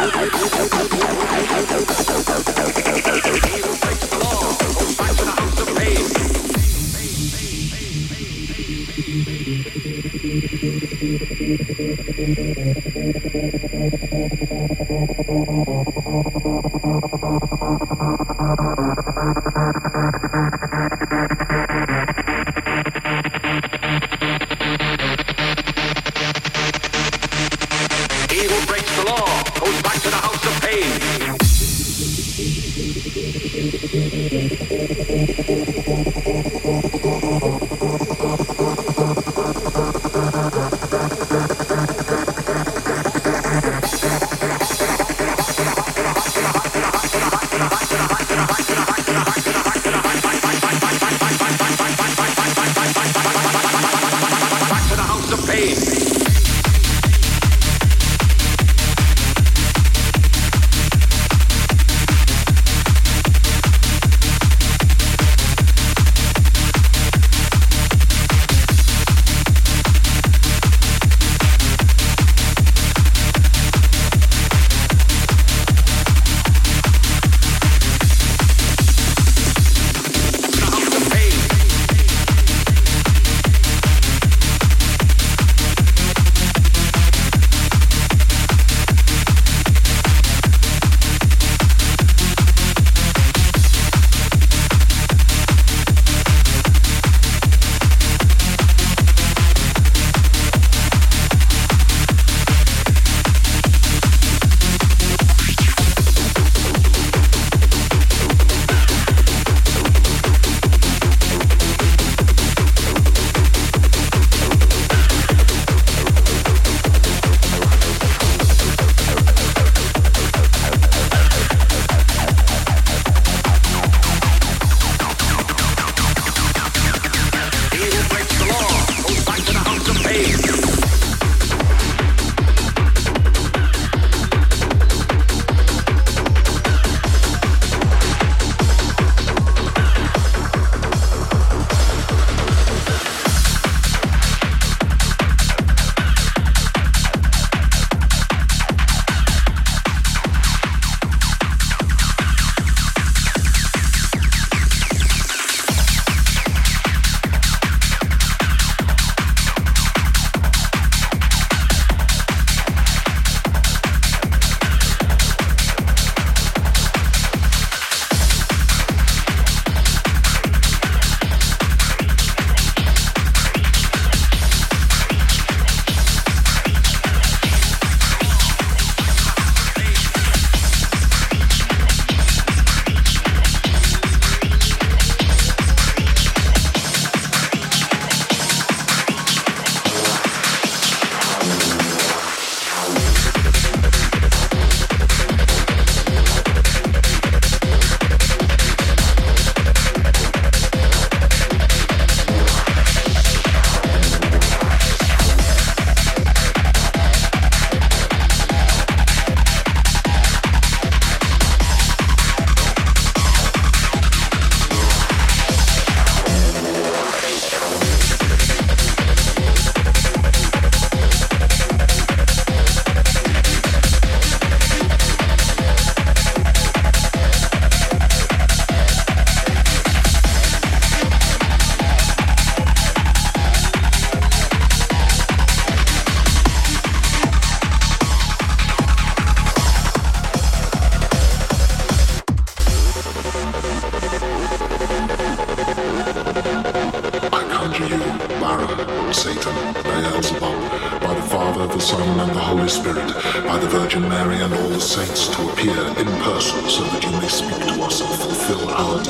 Satan, Beelzebub,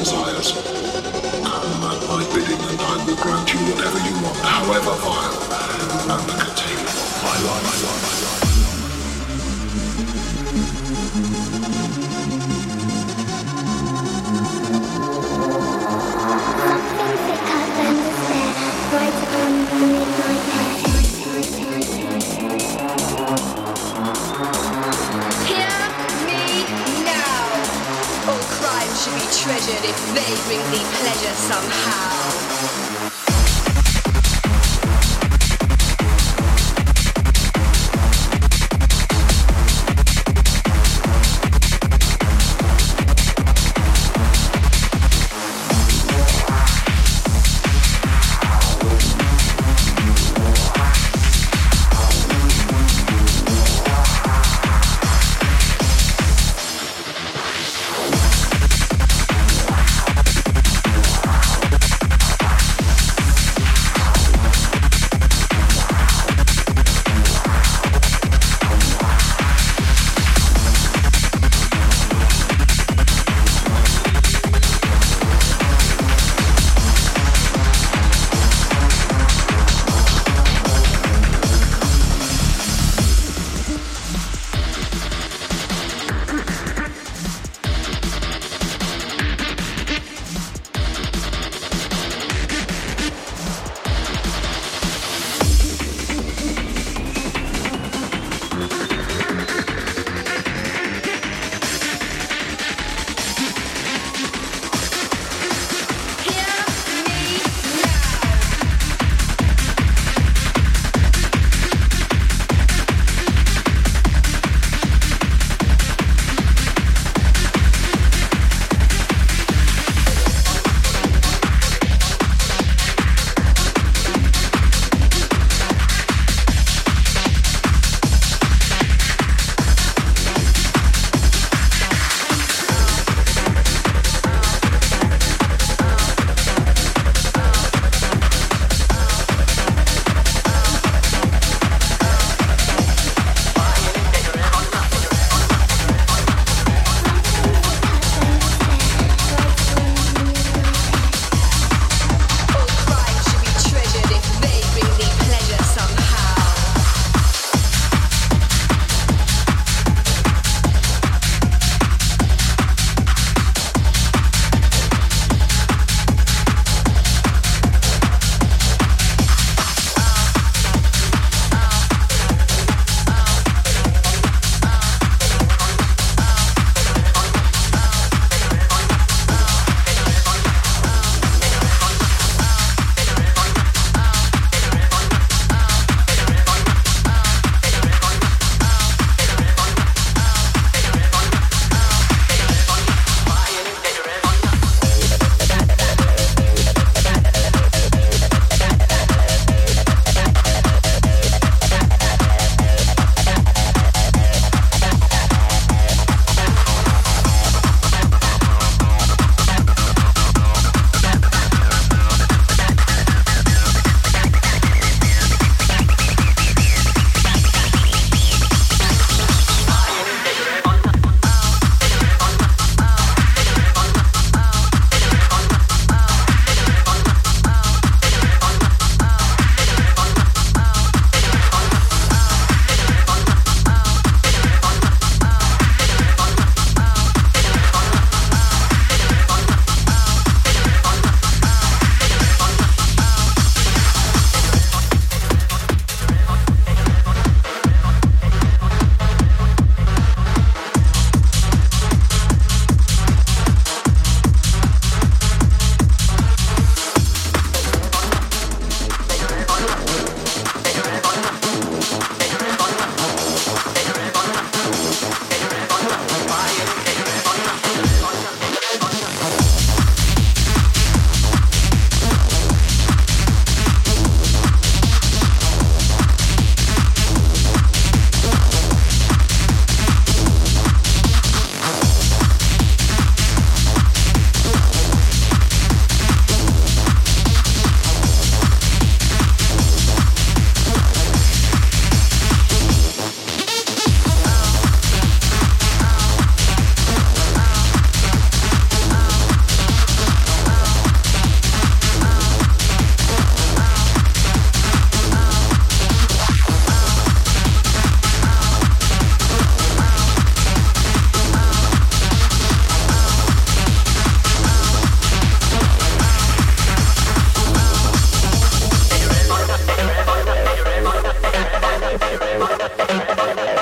fulfill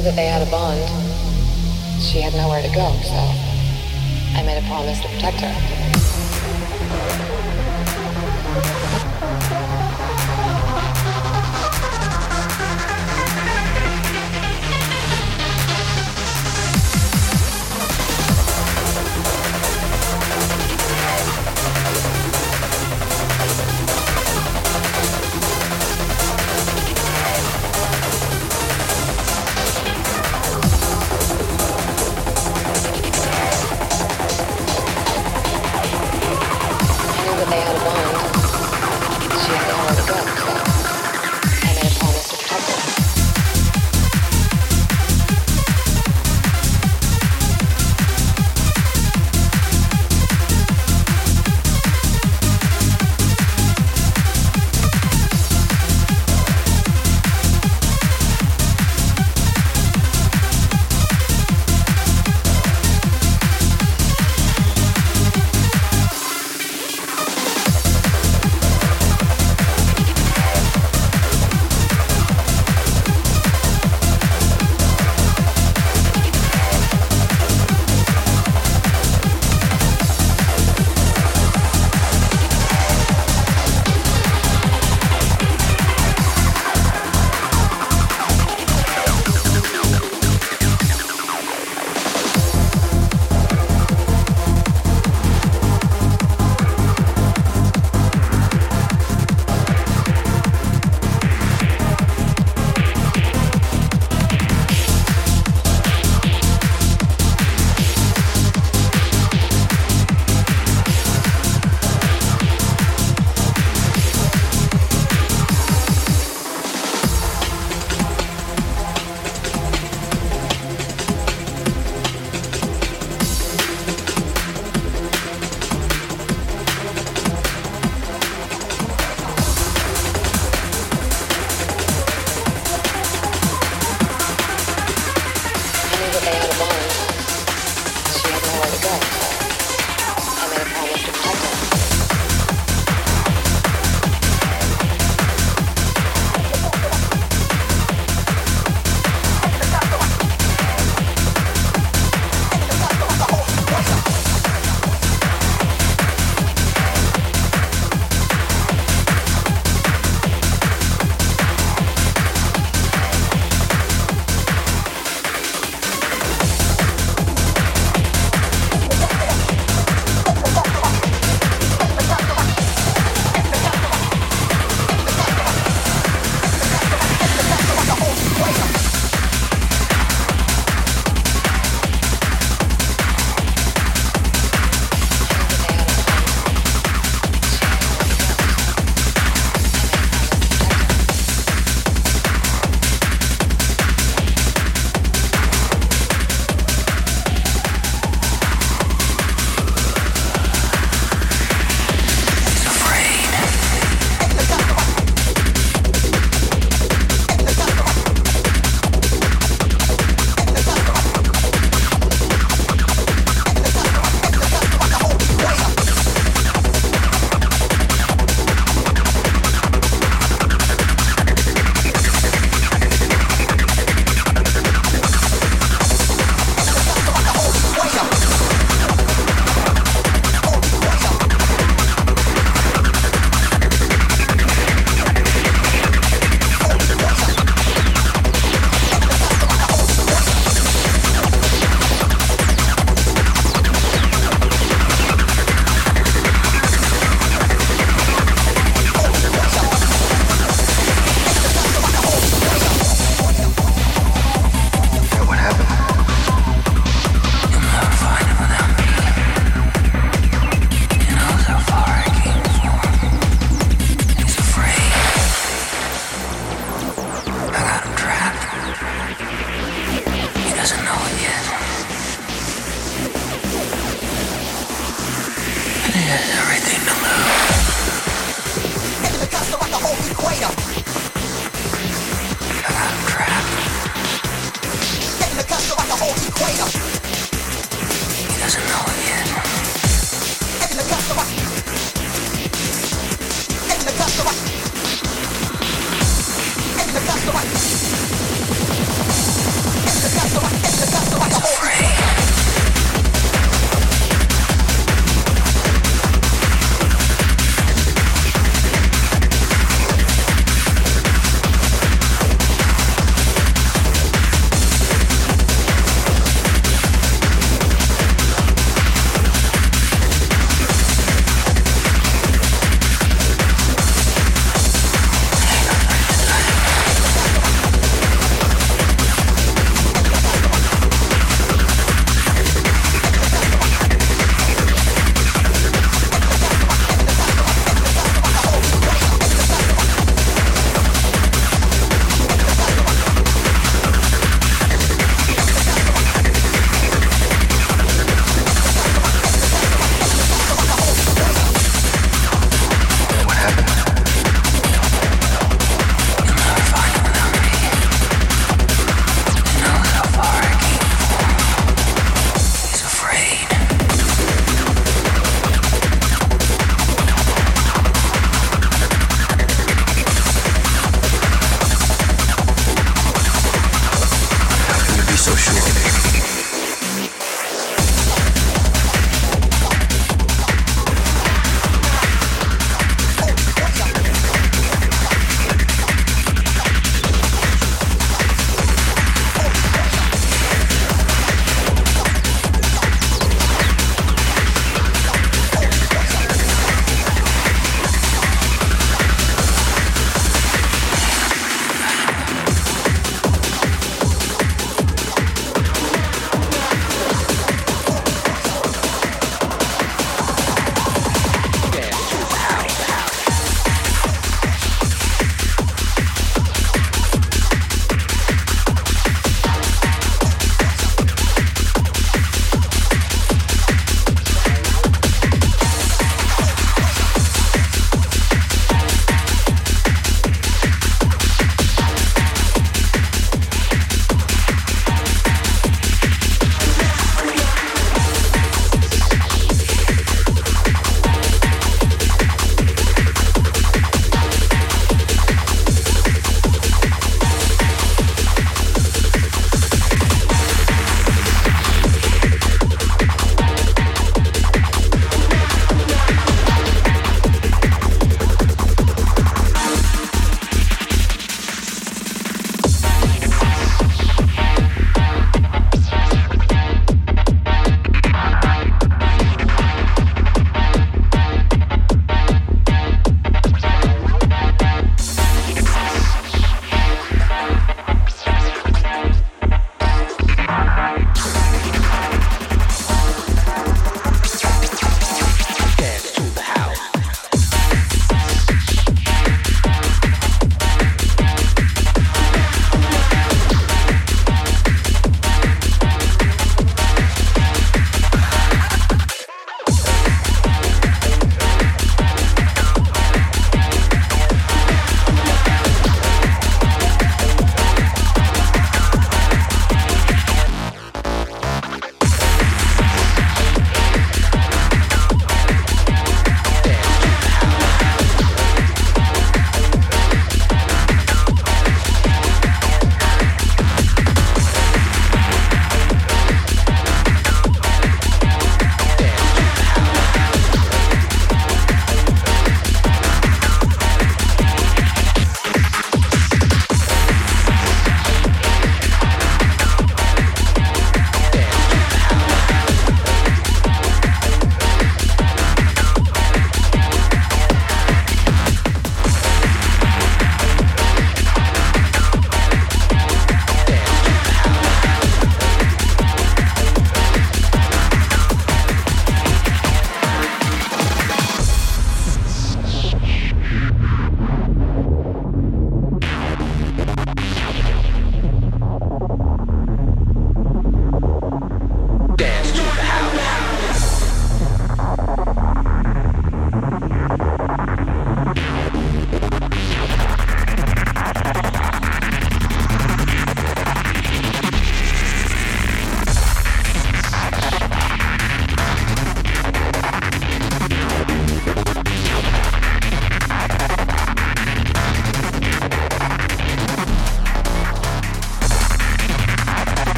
knew that they had a bond, she had nowhere to go, so I made a promise to protect her.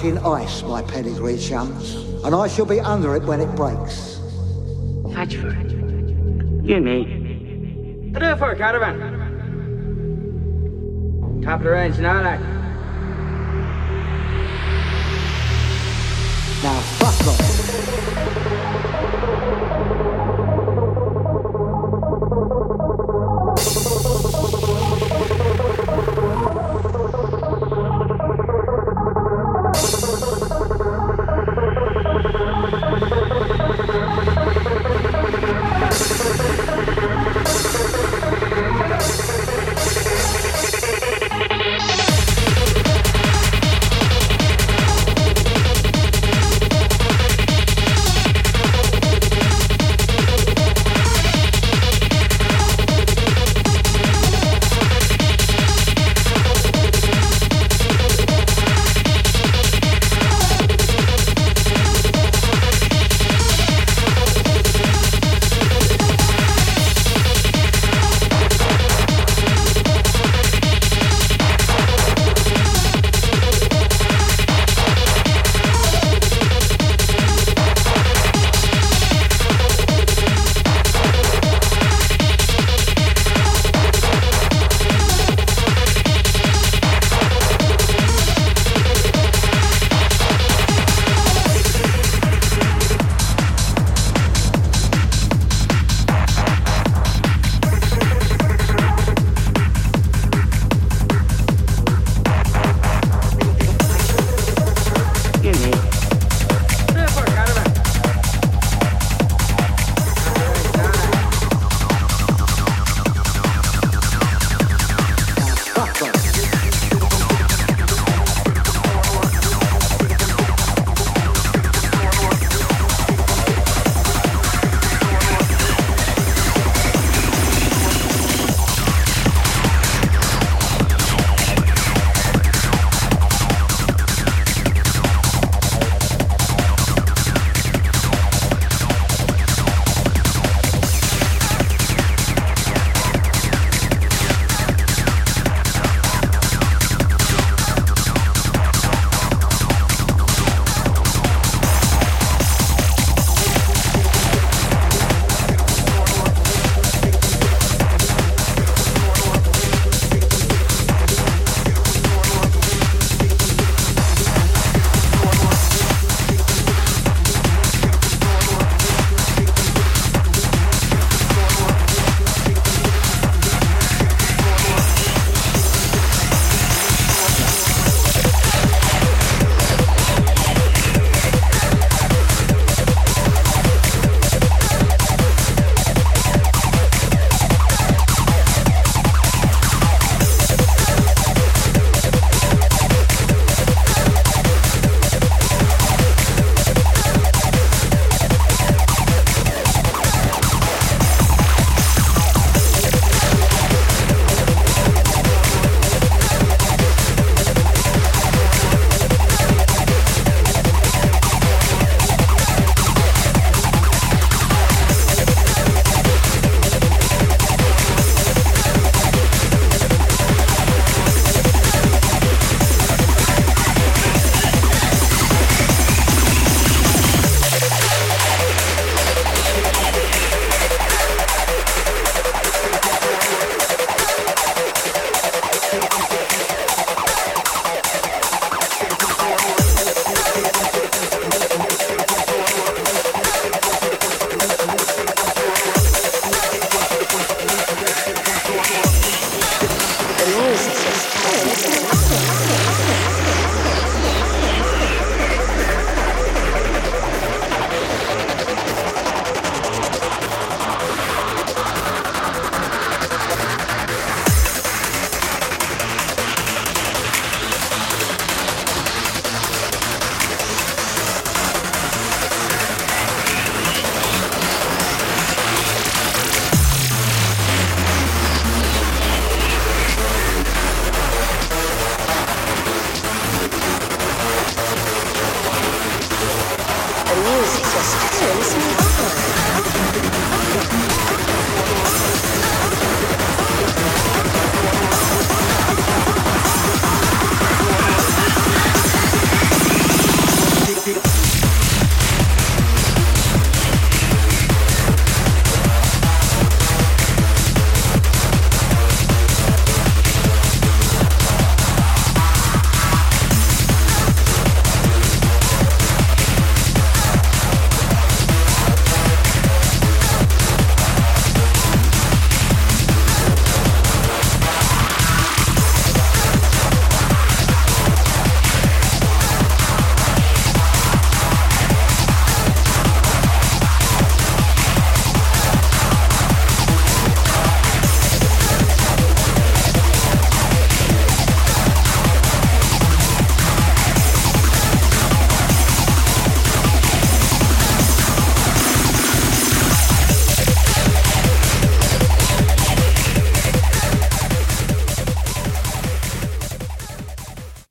Fucking ice, my pedigree chums, and I shall be under it when it breaks. Hatchford. You and me. What do for, caravan? Top of the range and all that. Now fuck off.